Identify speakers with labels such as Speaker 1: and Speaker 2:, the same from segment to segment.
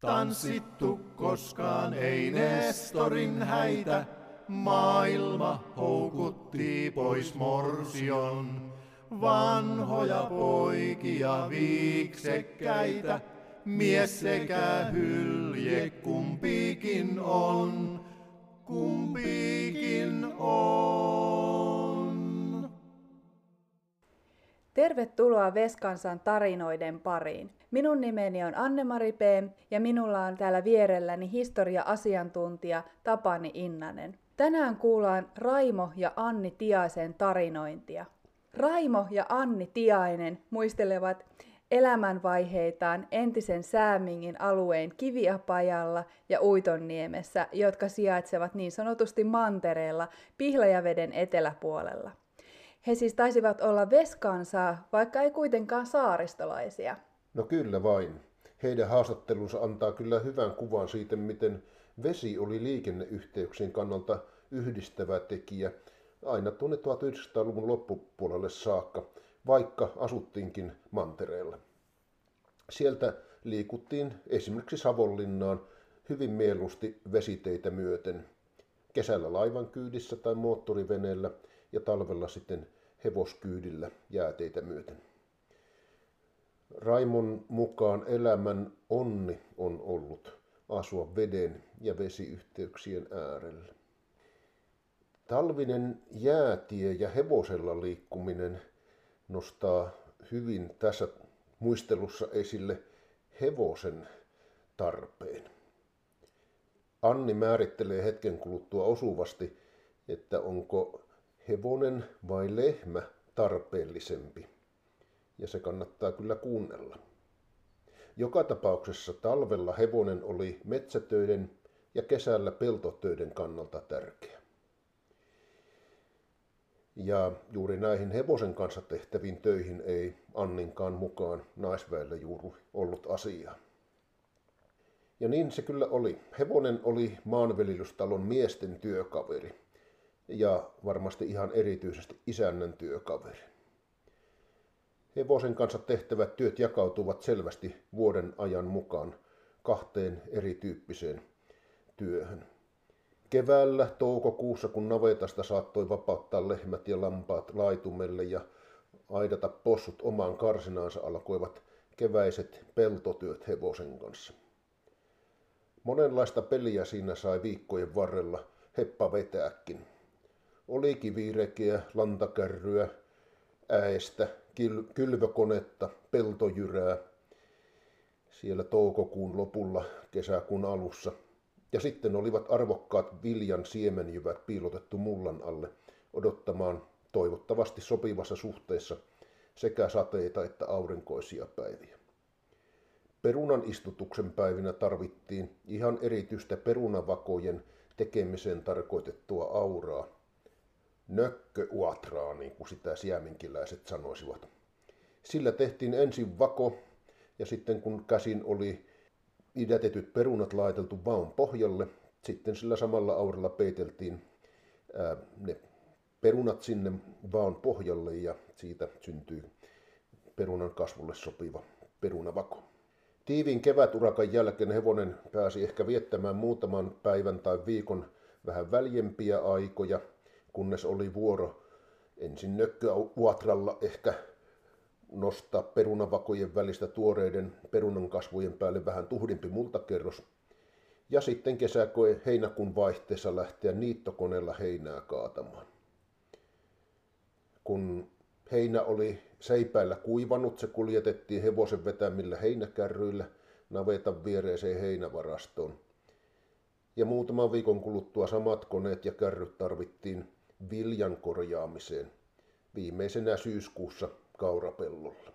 Speaker 1: Tanssittu koskaan ei Nestorin häitä, maailma houkutti pois morsion. Vanhoja poikia viiksekkäitä, mies sekä hylje kumpikin on, kumpikin on.
Speaker 2: Tervetuloa Veskansan tarinoiden pariin. Minun nimeni on Anne-Mari P. ja minulla on täällä vierelläni historia-asiantuntija Tapani Innanen. Tänään kuullaan Raimo ja Anni Tiaisen tarinointia. Raimo ja Anni Tiainen muistelevat elämänvaiheitaan entisen Säämingin alueen Kiviapajalla ja Uitonniemessä, jotka sijaitsevat niin sanotusti mantereella Pihlajaveden eteläpuolella. He siis taisivat olla veskansaa, vaikka ei kuitenkaan saaristolaisia.
Speaker 3: No kyllä vain. Heidän haastattelunsa antaa kyllä hyvän kuvan siitä, miten vesi oli liikenneyhteyksien kannalta yhdistävä tekijä aina tuonne 1900-luvun loppupuolelle saakka, vaikka asuttiinkin mantereella. Sieltä liikuttiin esimerkiksi Savonlinnaan hyvin mieluusti vesiteitä myöten, kesällä laivan kyydissä tai moottoriveneellä ja talvella sitten hevoskyydillä jääteitä myöten. Raimon mukaan elämän onni on ollut asua veden ja vesiyhteyksien äärellä. Talvinen jäätie ja hevosella liikkuminen nostaa hyvin tässä muistelussa esille hevosen tarpeen. Anni määrittelee hetken kuluttua osuvasti, että onko hevonen vai lehmä tarpeellisempi. Ja se kannattaa kyllä kuunnella. Joka tapauksessa talvella hevonen oli metsätöiden ja kesällä peltotöiden kannalta tärkeä. Ja juuri näihin hevosen kanssa tehtäviin töihin ei Anninkaan mukaan naisväellä juuri ollut asiaa. Ja niin se kyllä oli. Hevonen oli maanviljelystalon miesten työkaveri ja varmasti ihan erityisesti isännän työkaveri. Hevosen kanssa tehtävät työt jakautuvat selvästi vuoden ajan mukaan kahteen erityyppiseen työhön. Keväällä toukokuussa, kun navetasta saattoi vapauttaa lehmät ja lampaat laitumelle ja aidata possut omaan karsinaansa, alkoivat keväiset peltotyöt hevosen kanssa. Monenlaista peliä siinä sai viikkojen varrella heppa vetääkin. Oli kivirekeä, lantakärryä, äestä, kyl- kylvökonetta, peltojyrää siellä toukokuun lopulla, kesäkuun alussa. Ja sitten olivat arvokkaat viljan siemenjyvät piilotettu mullan alle odottamaan toivottavasti sopivassa suhteessa sekä sateita että aurinkoisia päiviä. Perunan istutuksen päivinä tarvittiin ihan erityistä perunavakojen tekemiseen tarkoitettua auraa, nökköuatraa, niin kuin sitä sieminkiläiset sanoisivat. Sillä tehtiin ensin vako, ja sitten kun käsin oli idätetyt perunat laiteltu vaun pohjalle, sitten sillä samalla auralla peiteltiin ää, ne perunat sinne vaun pohjalle ja siitä syntyy perunan kasvulle sopiva perunavako. Tiiviin keväturakan jälkeen hevonen pääsi ehkä viettämään muutaman päivän tai viikon vähän väljempiä aikoja, kunnes oli vuoro ensin nökköä uatralla ehkä nostaa perunavakojen välistä tuoreiden perunan kasvujen päälle vähän tuhdimpi multakerros, ja sitten kesäkoe heinäkuun vaihteessa lähteä niittokoneella heinää kaatamaan. Kun heinä oli seipäillä kuivanut, se kuljetettiin hevosen vetämillä heinäkärryillä navetan viereiseen heinävarastoon. Ja muutaman viikon kuluttua samat koneet ja kärryt tarvittiin viljan korjaamiseen, viimeisenä syyskuussa kaurapellolla.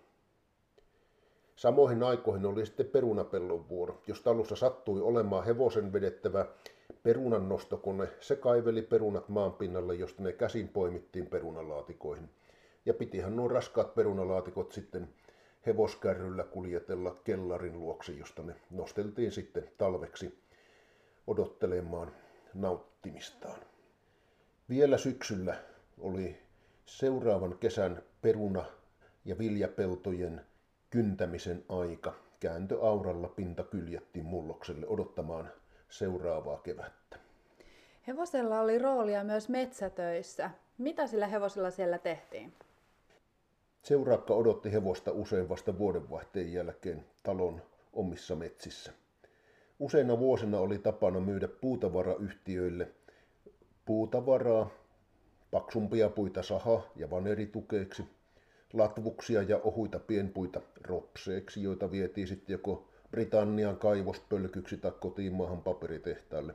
Speaker 3: Samoihin aikoihin oli sitten perunapellon vuoro. Jos talussa sattui olemaan hevosen vedettävä perunan nostokone, se kaiveli perunat maanpinnalle, josta ne käsin poimittiin perunalaatikoihin. Ja pitihän nuo raskaat perunalaatikot sitten hevoskärryllä kuljetella kellarin luoksi, josta ne nosteltiin sitten talveksi odottelemaan nauttimistaan. Vielä syksyllä oli seuraavan kesän peruna- ja viljapeltojen kyntämisen aika. Kääntöauralla pinta kyljettiin mulloksi laitokselle odottamaan seuraavaa kevättä.
Speaker 2: Hevosella oli roolia myös metsätöissä. Mitä sillä hevosella siellä tehtiin?
Speaker 3: Seuraakka odotti hevosta usein vasta vuodenvaihteen jälkeen talon omissa metsissä. Useina vuosina oli tapana myydä puutavarayhtiöille puutavaraa, paksumpia puita saha- ja vaneritukeeksi, latvuksia ja ohuita pienpuita ropseeksi, joita vietiin sitten joko Britannian kaivospölkyksi tai kotimaahan paperitehtaalle,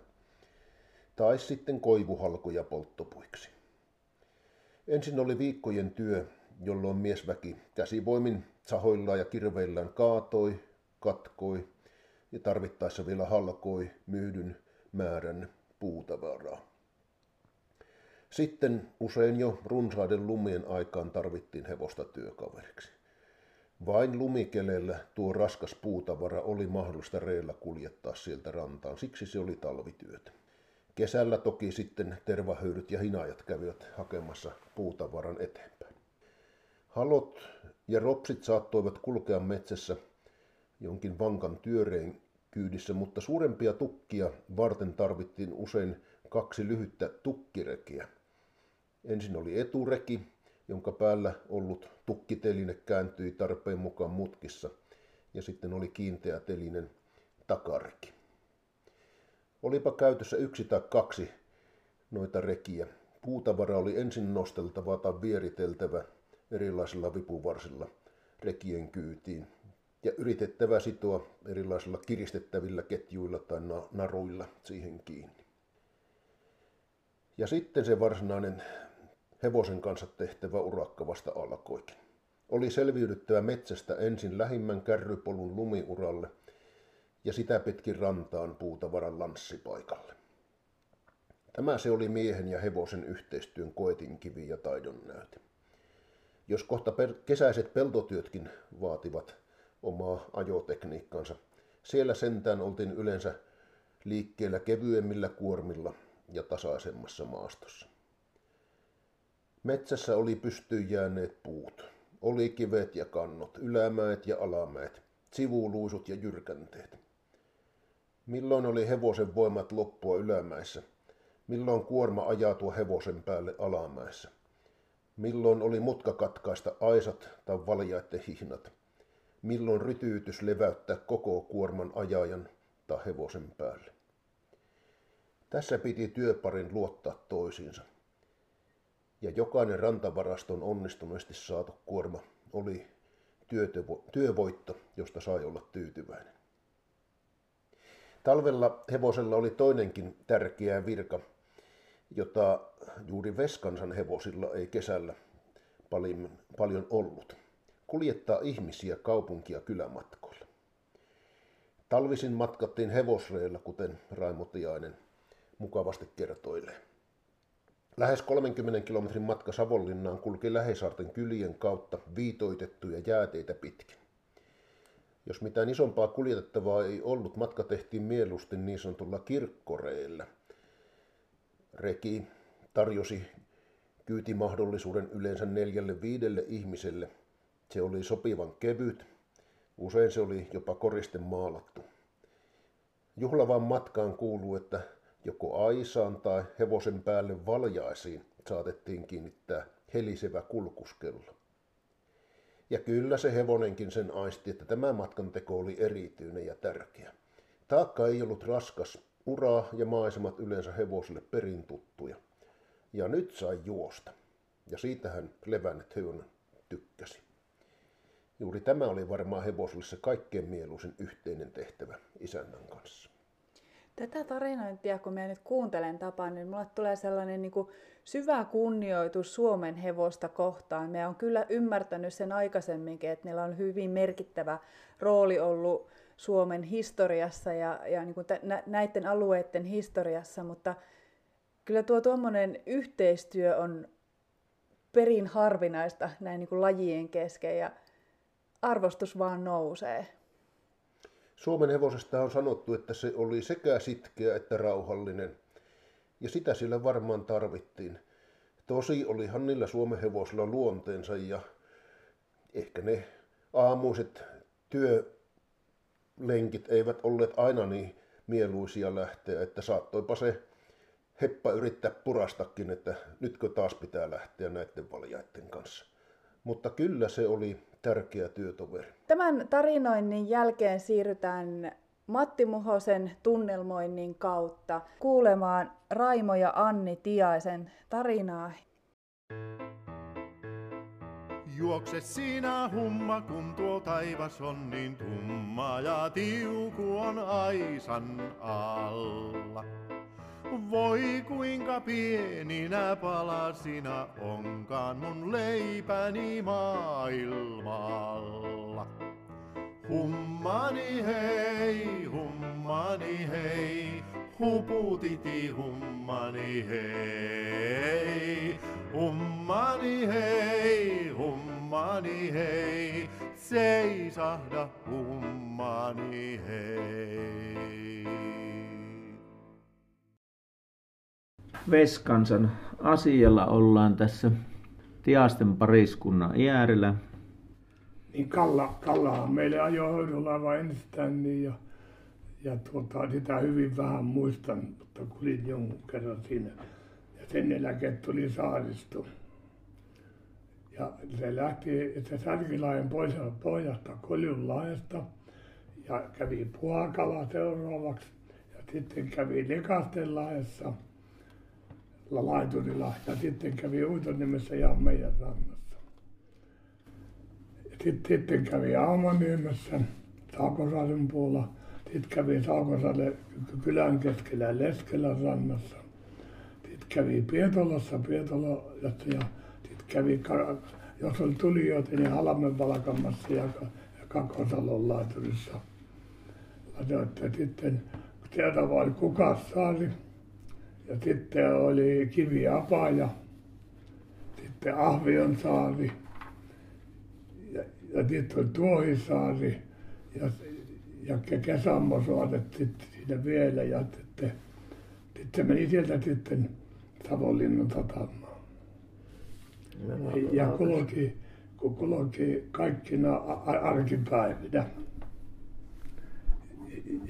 Speaker 3: tai sitten koivuhalkoja polttopuiksi. Ensin oli viikkojen työ, jolloin miesväki käsivoimin sahoillaan ja kirveillään kaatoi, katkoi ja tarvittaessa vielä halkoi myydyn määrän puutavaraa. Sitten usein jo runsaiden lumien aikaan tarvittiin hevosta työkaveriksi. Vain lumikeleellä tuo raskas puutavara oli mahdollista reillä kuljettaa sieltä rantaan, siksi se oli talvityötä. Kesällä toki sitten tervahöyryt ja hinajat kävivät hakemassa puutavaran eteenpäin. Halot ja ropsit saattoivat kulkea metsässä jonkin vankan työreen kyydissä, mutta suurempia tukkia varten tarvittiin usein kaksi lyhyttä tukkirekiä. Ensin oli etureki, jonka päällä ollut tukkiteline kääntyi tarpeen mukaan mutkissa, ja sitten oli kiinteä telinen takareki. Olipa käytössä yksi tai kaksi noita rekiä. Puutavara oli ensin nosteltava tai vieriteltävä erilaisilla vipuvarsilla rekien kyytiin ja yritettävä sitoa erilaisilla kiristettävillä ketjuilla tai naruilla siihen kiinni. Ja sitten se varsinainen hevosen kanssa tehtävä urakka vasta alkoikin. Oli selviydyttävä metsästä ensin lähimmän kärrypolun lumiuralle ja sitä pitkin rantaan puutavaran lanssipaikalle. Tämä se oli miehen ja hevosen yhteistyön koetinkivi ja taidon näyte. Jos kohta kesäiset peltotyötkin vaativat omaa ajotekniikkansa, siellä sentään oltiin yleensä liikkeellä kevyemmillä kuormilla ja tasaisemmassa maastossa. Metsässä oli pystyyn jääneet puut, oli kivet ja kannot, ylämäet ja alamäet, sivuluisut ja jyrkänteet. Milloin oli hevosen voimat loppua ylämäissä, milloin kuorma ajatua hevosen päälle alamäessä. Milloin oli mutka katkaista aisat tai valjaiden hihnat. Milloin rytyytys leväyttää koko kuorman ajajan tai hevosen päälle. Tässä piti työparin luottaa toisiinsa ja jokainen rantavaraston onnistuneesti saatu kuorma oli työvoitto, josta sai olla tyytyväinen. Talvella hevosella oli toinenkin tärkeä virka, jota juuri Veskansan hevosilla ei kesällä paljon, ollut. Kuljettaa ihmisiä kaupunkia kylämatkoilla. Talvisin matkattiin hevosreilla, kuten Raimo Tiainen mukavasti kertoilee. Lähes 30 kilometrin matka Savonlinnaan kulki Lähesaarten kylien kautta viitoitettuja jääteitä pitkin. Jos mitään isompaa kuljetettavaa ei ollut, matka tehtiin mieluusti niin sanotulla kirkkoreillä. Reki tarjosi kyytimahdollisuuden yleensä neljälle viidelle ihmiselle. Se oli sopivan kevyt, usein se oli jopa koristen maalattu. Juhlavaan matkaan kuuluu, että Joko aisaan tai hevosen päälle valjaisiin saatettiin kiinnittää helisevä kulkuskello. Ja kyllä se hevonenkin sen aisti, että tämä matkan teko oli erityinen ja tärkeä. Taakka ei ollut raskas, uraa ja maisemat yleensä hevosille perin tuttuja. Ja nyt sai juosta. Ja siitähän levännet hevonen tykkäsi. Juuri tämä oli varmaan hevosille se kaikkein mieluisin yhteinen tehtävä isännän kanssa.
Speaker 2: Tätä tarinointia, kun minä nyt kuuntelen tapaan, niin mulle tulee sellainen niin kuin syvä kunnioitus Suomen hevosta kohtaan. Minä olen kyllä ymmärtänyt sen aikaisemminkin, että niillä on hyvin merkittävä rooli ollut Suomen historiassa ja, ja niin kuin näiden alueiden historiassa, mutta kyllä tuo tuommoinen yhteistyö on perin harvinaista näin niin kuin lajien kesken ja arvostus vaan nousee.
Speaker 3: Suomen hevosesta on sanottu, että se oli sekä sitkeä että rauhallinen, ja sitä sillä varmaan tarvittiin. Tosi olihan niillä Suomen hevosilla luonteensa ja ehkä ne aamuiset lenkit eivät olleet aina niin mieluisia lähteä, että saattoipa se heppa yrittää purastakin, että nytkö taas pitää lähteä näiden valjaiden kanssa. Mutta kyllä se oli tärkeä työtoveri.
Speaker 2: Tämän tarinoinnin jälkeen siirrytään Matti Muhosen tunnelmoinnin kautta kuulemaan Raimo ja Anni Tiaisen tarinaa.
Speaker 1: Juokse sinä humma, kun tuo taivas on niin tumma ja tiuku on aisan alla. Voi kuinka pieninä palasina onkaan mun leipäni maailmalla. Hummani hei, hummani hei, huputiti hummani hei. Hummani hei, hummani hei, seisahda hummani hei.
Speaker 4: Veskansan asialla ollaan tässä Tiasten pariskunnan äärellä.
Speaker 5: Niin Kalla, Kallahan meille ajoi hoidolaiva ensistään niin ja, ja tuota, sitä hyvin vähän muistan, mutta kulin jonkun kerran siinä. Ja sen eläke tuli saaristo. Ja se lähti se Särkilainen pois pohjasta Koljunlaesta ja kävi Puhakala seuraavaksi ja sitten kävi Likastenlaessa – laiturilla ja sitten kävi Uitoniemessä ja meidän rannassa. Sitten, sitten kävi Aamaniemessä Saakosaaren puolella. Sitten kävi Saakosaaren kylän keskellä Leskelän rannassa. Sitten kävi Pietolassa Pietolassa ja sitten kävi, jos oli tulijoita, niin Halmen valkamassa ja, ja Kakkosalon laiturissa. Ja sitten sieltä oli Kukassaari ja sitten oli Kiviapa ja sitten Ahvionsaari ja, sitten oli Tuohisaari ja, ja Kesammosuoret sitten siinä vielä ja sitten, sitten meni sieltä sitten Savonlinnan satamaan. Ja kulki, kun kulki kaikkina arkipäivinä.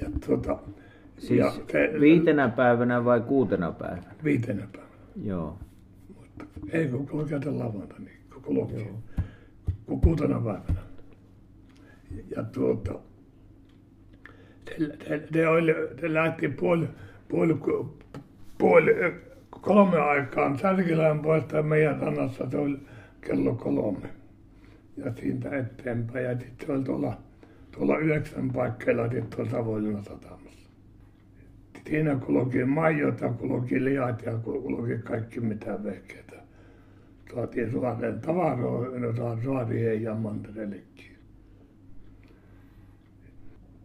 Speaker 5: Ja tuota,
Speaker 4: Siis ja se, viitenä päivänä vai kuutena päivänä?
Speaker 5: Viitenä päivänä.
Speaker 4: Joo.
Speaker 5: Mutta ei kun kulki lavanta, niin kulki Ku, kuutena päivänä. Ja tuota, te, te, oli, te lähti puoli, puoli, puoli kolme aikaan Särkilän puolesta meidän rannassa, se oli kello kolme. Ja siitä eteenpäin. Ja sitten se oli tuolla, tuolla yhdeksän paikkeilla, sitten tuolla Savonlinnan satama siinä kulki maijota, kulki lihat ja kulki kaikki mitä vehkeitä. Tuotiin suoreen tavaroa, jotain suorien ja mantereellekin.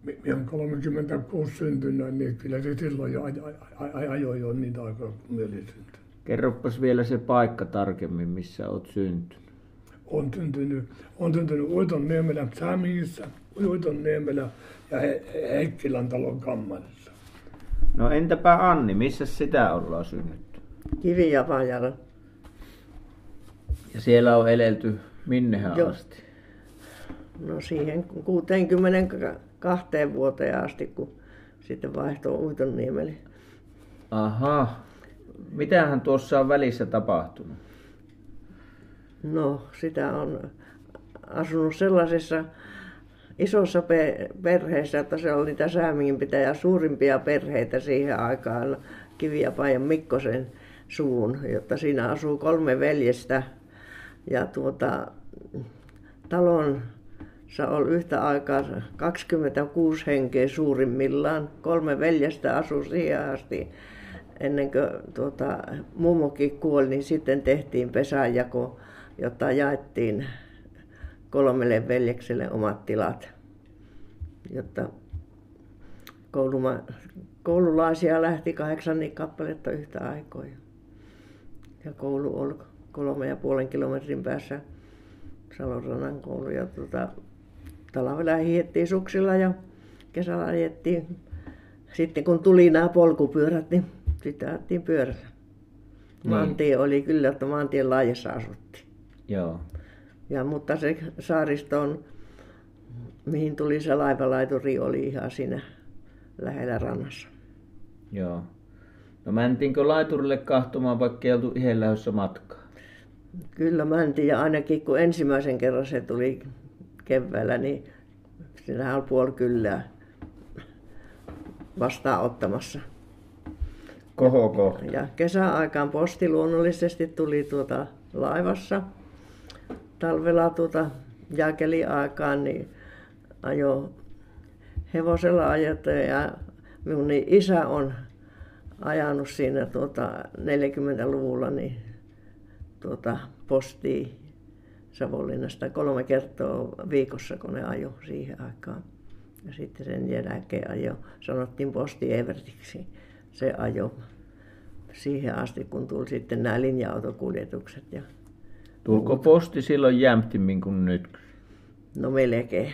Speaker 5: Minä olen 36 syntynyt, niin kyllä se silloin jo ajoi jo niitä aikoja, kun minä olin syntynyt.
Speaker 4: Kerropas vielä se paikka tarkemmin, missä olet syntynyt.
Speaker 5: On syntynyt, on syntynyt Uiton Niemelä Sämiissä, Uiton Niemelä ja Heikkilän talon kammarissa.
Speaker 4: No entäpä Anni, missä sitä ollaan synnytty?
Speaker 6: Kivijapajalla.
Speaker 4: Ja siellä on elelty minnehän asti?
Speaker 6: No siihen 62 vuoteen asti, kun sitten vaihtoi Uitonniemelle.
Speaker 4: Aha. Mitähän tuossa on välissä tapahtunut?
Speaker 6: No, sitä on asunut sellaisessa isossa perheessä, että se oli niitä sääminpitäjä suurimpia perheitä siihen aikaan, Kiviapajan Mikkosen suun, jotta siinä asuu kolme veljestä. Ja tuota, talon oli yhtä aikaa 26 henkeä suurimmillaan. Kolme veljestä asui siihen asti. Ennen kuin tuota, mummokin kuoli, niin sitten tehtiin pesänjako, jotta jaettiin kolmelle veljekselle omat tilat, jotta kouluma, koululaisia lähti kahdeksan kappaletta yhtä aikaa. Ja koulu oli kolme ja puolen kilometrin päässä Salonrannan koulu. Ja tuota, talvella hiettiin suksilla ja kesällä ajettiin. Sitten kun tuli nämä polkupyörät, niin sitten ajettiin pyörällä. Niin. Maantie oli kyllä, että maantien laajassa asuttiin.
Speaker 4: Joo.
Speaker 6: Ja, mutta se saaristo on mihin tuli se laivalaituri, oli ihan siinä lähellä rannassa.
Speaker 4: Joo. No mentiinkö laiturille kahtomaan, vaikka ei oltu ihan lähdössä matkaa?
Speaker 6: Kyllä mentiin ja ainakin kun ensimmäisen kerran se tuli keväällä, niin siinä oli puoli kyllää vastaanottamassa.
Speaker 4: Koho kohta.
Speaker 6: Ja kesäaikaan posti luonnollisesti tuli tuota laivassa. Talvella tuota jääkeliaikaan niin ajo hevosella ajettu ja minun niin isä on ajanut siinä tuota 40-luvulla niin tuota postia Savonlinnasta kolme kertaa viikossa, kun ne ajo siihen aikaan. Ja sitten sen jälkeen ajo, sanottiin posti Evertiksi, se ajo siihen asti, kun tuli sitten nämä linja-autokuljetukset. Ja,
Speaker 4: Tulko posti silloin jämptimmin kuin nyt?
Speaker 6: no melkein.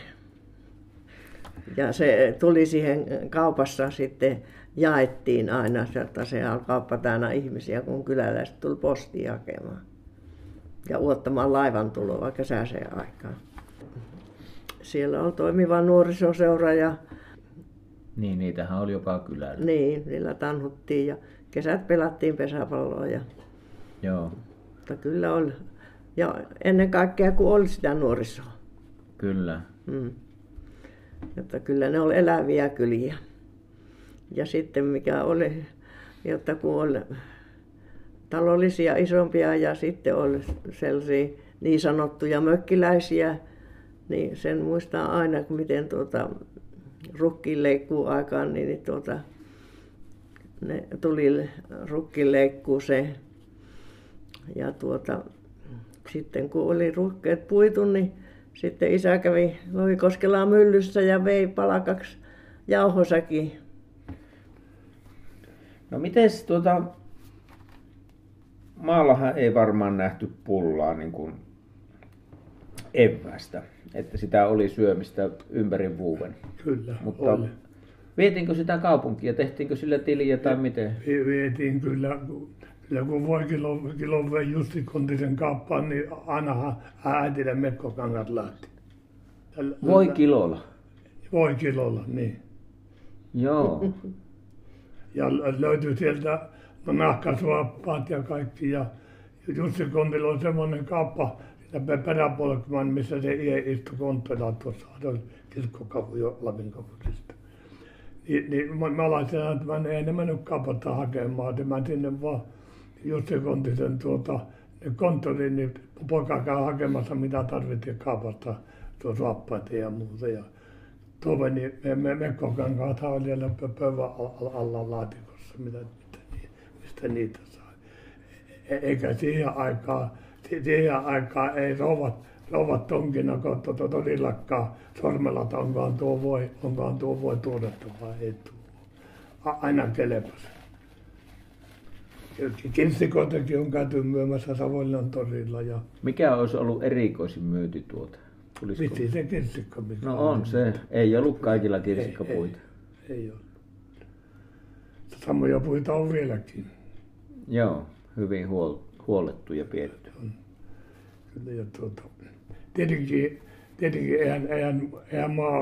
Speaker 6: Ja se tuli siihen kaupassa sitten, jaettiin aina, että se kauppa täynnä ihmisiä, kun kyläläiset tuli postia hakemaan. Ja uottamaan laivan tuloa kesäiseen aikaan. Siellä oli toimiva nuorisoseura ja
Speaker 4: Niin, niitähän oli joka kylällä.
Speaker 6: niin, niillä tanhuttiin ja kesät pelattiin pesäpalloa. Ja,
Speaker 4: Joo,
Speaker 6: mutta kyllä oli. Ja ennen kaikkea kun oli sitä nuorisoa.
Speaker 4: kyllä.
Speaker 6: Mm. Että kyllä ne oli eläviä kyliä. Ja sitten mikä oli, jotta kun oli talollisia isompia ja sitten oli sellaisia niin sanottuja mökkiläisiä, niin sen muistaa aina, miten tuota rukkileikkuu aikaan, niin, niin tuota, ne tuli rukkileikkuu se. Ja tuota, sitten kun oli ruhkeet puitu, niin sitten isä kävi Lohikoskelaan myllyssä ja vei palakaksi jauhosäkin.
Speaker 4: No miten tuota, maallahan ei varmaan nähty pullaa niin kuin evästä, että sitä oli syömistä ympäri vuoden.
Speaker 5: Kyllä,
Speaker 4: Mutta
Speaker 5: oli.
Speaker 4: vietiinkö sitä kaupunkia, tehtiinkö sillä tiliä tai miten?
Speaker 5: Vi- Vietiin kyllä, kyllä kun voi kilo, kilo vei Jussi Kontisen kauppaan, niin ainahan äitille mekkokangat lähti. Tällä-
Speaker 4: Voi kilolla.
Speaker 5: Voi kilolla, niin.
Speaker 4: Joo.
Speaker 5: Ja lö- löytyi sieltä nahkasuoppaat ja kaikki. Ja Jussi Kontilla on semmoinen kauppa, sitä peräpolkman, missä se ie istui konttorilla tuossa tuossa kirkkokapu jo Lapin kaputista. Niin, niin mä, mä laitin, että mä en, ei ne mennyt kaupasta hakemaan, että mä sinne vaan Jussi Kontisen tuota, konttoriin, niin poika käy hakemassa mitä tarvitsee kaupasta, tuo saappaita ja muuta. Ja tuolla niin me, me, mekkokankaat oli siellä pö- pöydän alla, laatikossa, mitä, mistä niitä saa. E- Eikä siihen aikaan, si- siihen aikaan ei rouvat, rouvat tonkina kohta to, torillakaan sormella, että onkohan tuo voi, onkohan tuo voi tuodetta vai ei tuo. Aina kelpasi. Kirssikoitakin on käyty myymässä Savonlinnan torilla ja
Speaker 4: Mikä olisi ollut erikoisin myyti tuota? Tulisiko?
Speaker 5: vitsi se kirssikko. mikä
Speaker 4: No on se. Ei ollut kaikilla kirsikkapuita.
Speaker 5: Ei, ei ole. Samoja puita on vieläkin.
Speaker 4: Joo, hyvin huol- huolettu ja pidetty.
Speaker 5: Kyllä, ja tuota, tietenkin, tietenkin eihän, eihän, eihän maa,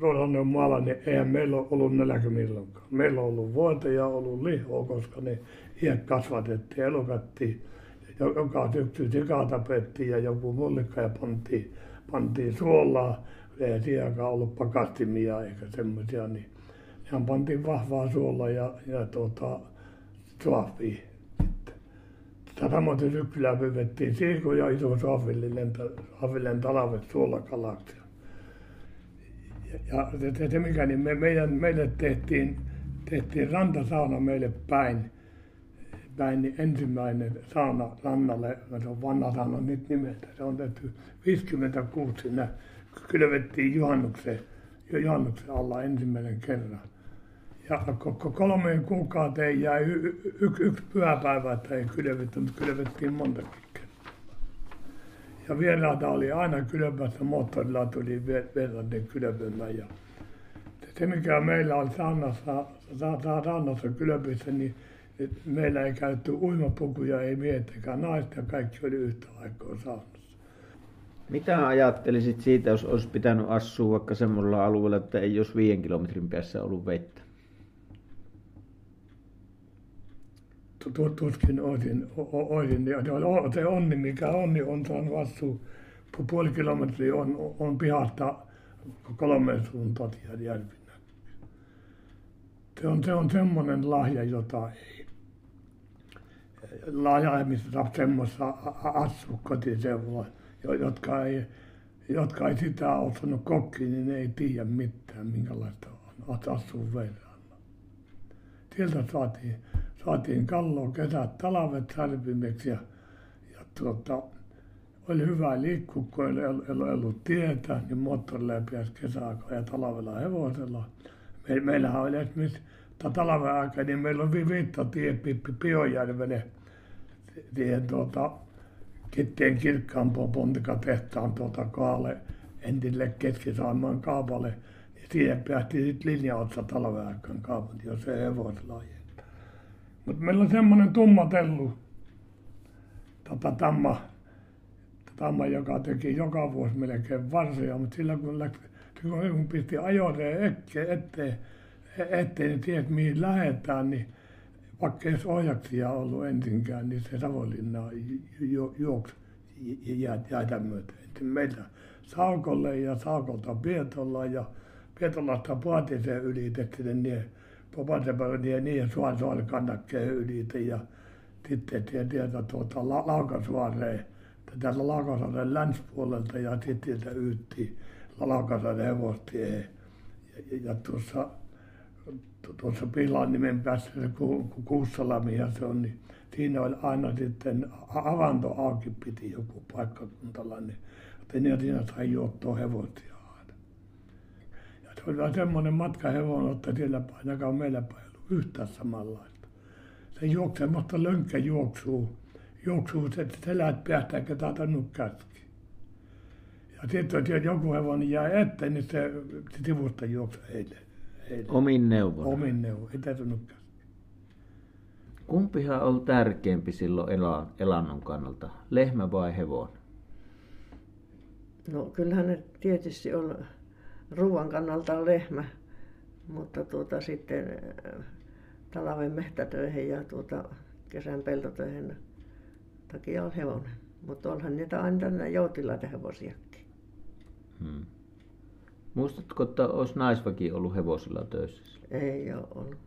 Speaker 5: Rosanen maalla, niin eihän meillä ole ollut nälkä milloinkaan. Meillä on ollut voita ja ollut lihoa, koska ne iät kasvatettiin, elokattiin. Jo- Joka syksy sika tapettiin ja joku mullikka ja pantiin, pantiin suolaa. Ei siihen aikaan ollut pakastimia eikä semmoisia, niin ihan pantiin vahvaa suolaa ja, ja tuota, suahvia sitten. Sitä samoin syksyllä pyydettiin siiko ja iso saavillinen, saavillinen talvet suolakalaksi. Ja, ja se, se, mikä, niin me, meidän, meille tehtiin, tehtiin rantasauna meille päin, päin niin ensimmäinen sauna rannalle, se on vanha sauna nyt nimeltä, se on tehty 56 siinä, kylvettiin juhannuksen, juhannuksen alla ensimmäinen kerran. Ja kolmeen kuukauteen jäi y- y- yksi, pyhäpäivä, että ei kylvetty, mutta kylvettiin montakin. Ja vieraita oli aina kylvässä, moottorilla tuli vie- vieraiden kylpymään. Ja se mikä meillä oli saunassa, sa- sa- saunassa kylpyssä, niin meillä ei käytetty uimapukuja, ei miehettäkään, naiset ja kaikki oli yhtä aikaa saunassa.
Speaker 4: Mitä ajattelisit siitä, jos olisi pitänyt asua vaikka semmoilla alueella, että ei olisi viiden kilometrin päässä ollut vettä?
Speaker 5: Tuskin olisin, olisin. Se onni, mikä onni on saanut asua puoli kilometriä on, on pihasta kolme suuntaan järvi Se on, se on semmoinen lahja, jota ei lahja, missä saa semmoista asua kotiseudulla, jotka ei, jotka ei sitä ole sanonut kokkiin, niin ei tiedä mitään, minkälaista on asua verralla. Sieltä saatiin, saatiin kalloa kesät, talvet särpimeksi ja, ja tuota, oli hyvä liikkua, kun ei ollut tietä, niin moottorilla pääsi kesäaikaan ja talvella hevosella. Me, meillähän oli esimerkiksi talven aikaa, niin meillä on viittatie Piojärvelle siihen tuota, Kitteen kirkkaan pontikatehtaan tuota kaale entille Keski-Saimaan kaapalle, niin siihen päästiin sitten linja-otsa talven aikaan kaapalti, jos ei hevosella Mutta meillä on semmoinen tumma tota, tamma, tamma, joka teki joka vuosi melkein varsia, mutta sillä kun, lähti, kun pisti ajoreen eteen, eteen, niin tiesi mihin lähdetään, niin vaikka ei ohjaksia ollut ensinkään, niin se Savonlinna juoksi jäätä myöten. Meiltä Saukolle ja Saukolta Pietola ja Pietolasta Paatisen ylitettiin niin Papasepäinen niin Suonsuolen kannakkeen ylite ja sitten tietä tuota Laukasuoreen täältä Laukasaaren länsipuolelta ja sitten sieltä yytti Laukasaaren hevostiehen. Ja, ja tuossa, tuossa Pihlaniemen päässä se Kuussalami ja se on, niin siinä oli aina sitten avanto auki piti joku paikkakuntalainen, että ne siinä sai juottua hevosia. Ja se oli semmoinen matkahevonen, että siellä ainakaan meillä päin ollut yhtään samanlaista. Se juoksi semmoista lönkkäjuoksua juoksuu se selät päästä eikä tahtonut käski. Ja sitten jos joku hevonen jää eteen, niin se sivusta juoksi heille. heille.
Speaker 4: Omin neuvon.
Speaker 5: Omin neuvon, ei tahtonut käski.
Speaker 4: Kumpihan on tärkeämpi silloin elan, elannon kannalta, lehmä vai hevonen?
Speaker 6: No kyllähän ne tietysti on ruoan kannalta lehmä, mutta tuota sitten äh, talven mehtätöihin ja tuota kesän peltotöihin takia on hevonen. Mutta onhan niitä aina joutilaita hevosiakin.
Speaker 4: Hmm. Muistatko, että olisi naisväki ollut hevosilla töissä?
Speaker 6: Ei ole ollut.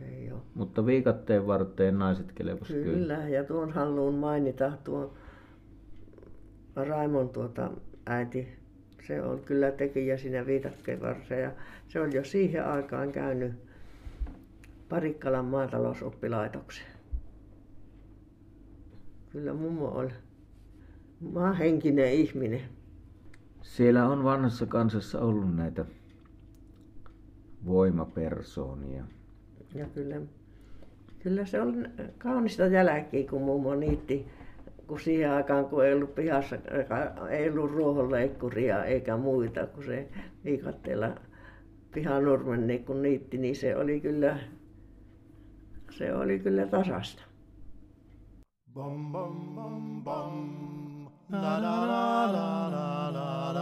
Speaker 6: Ei ole.
Speaker 4: Mutta viikatteen varteen naiset kelevos
Speaker 6: kyllä. Kyllä, ja tuon haluan mainita tuo Raimon tuota äiti. Se on kyllä tekijä siinä viikatteen varteen ja se on jo siihen aikaan käynyt Parikkalan maatalousoppilaitoksen kyllä mummo oli maahenkinen ihminen.
Speaker 4: Siellä on vanhassa kansassa ollut näitä voimapersoonia.
Speaker 6: Ja kyllä, kyllä se oli kaunista jälkeä, kun mummo niitti, kun siihen aikaan, kun ei ollut pihassa, ei ollut ruohonleikkuria eikä muita, kun se viikatteella pihanurmen niin kun niitti, niin se oli kyllä, se oli kyllä tasasta. Bum bum bum bum. Na na na na na na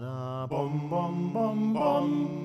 Speaker 6: na. Bum bum bum bum.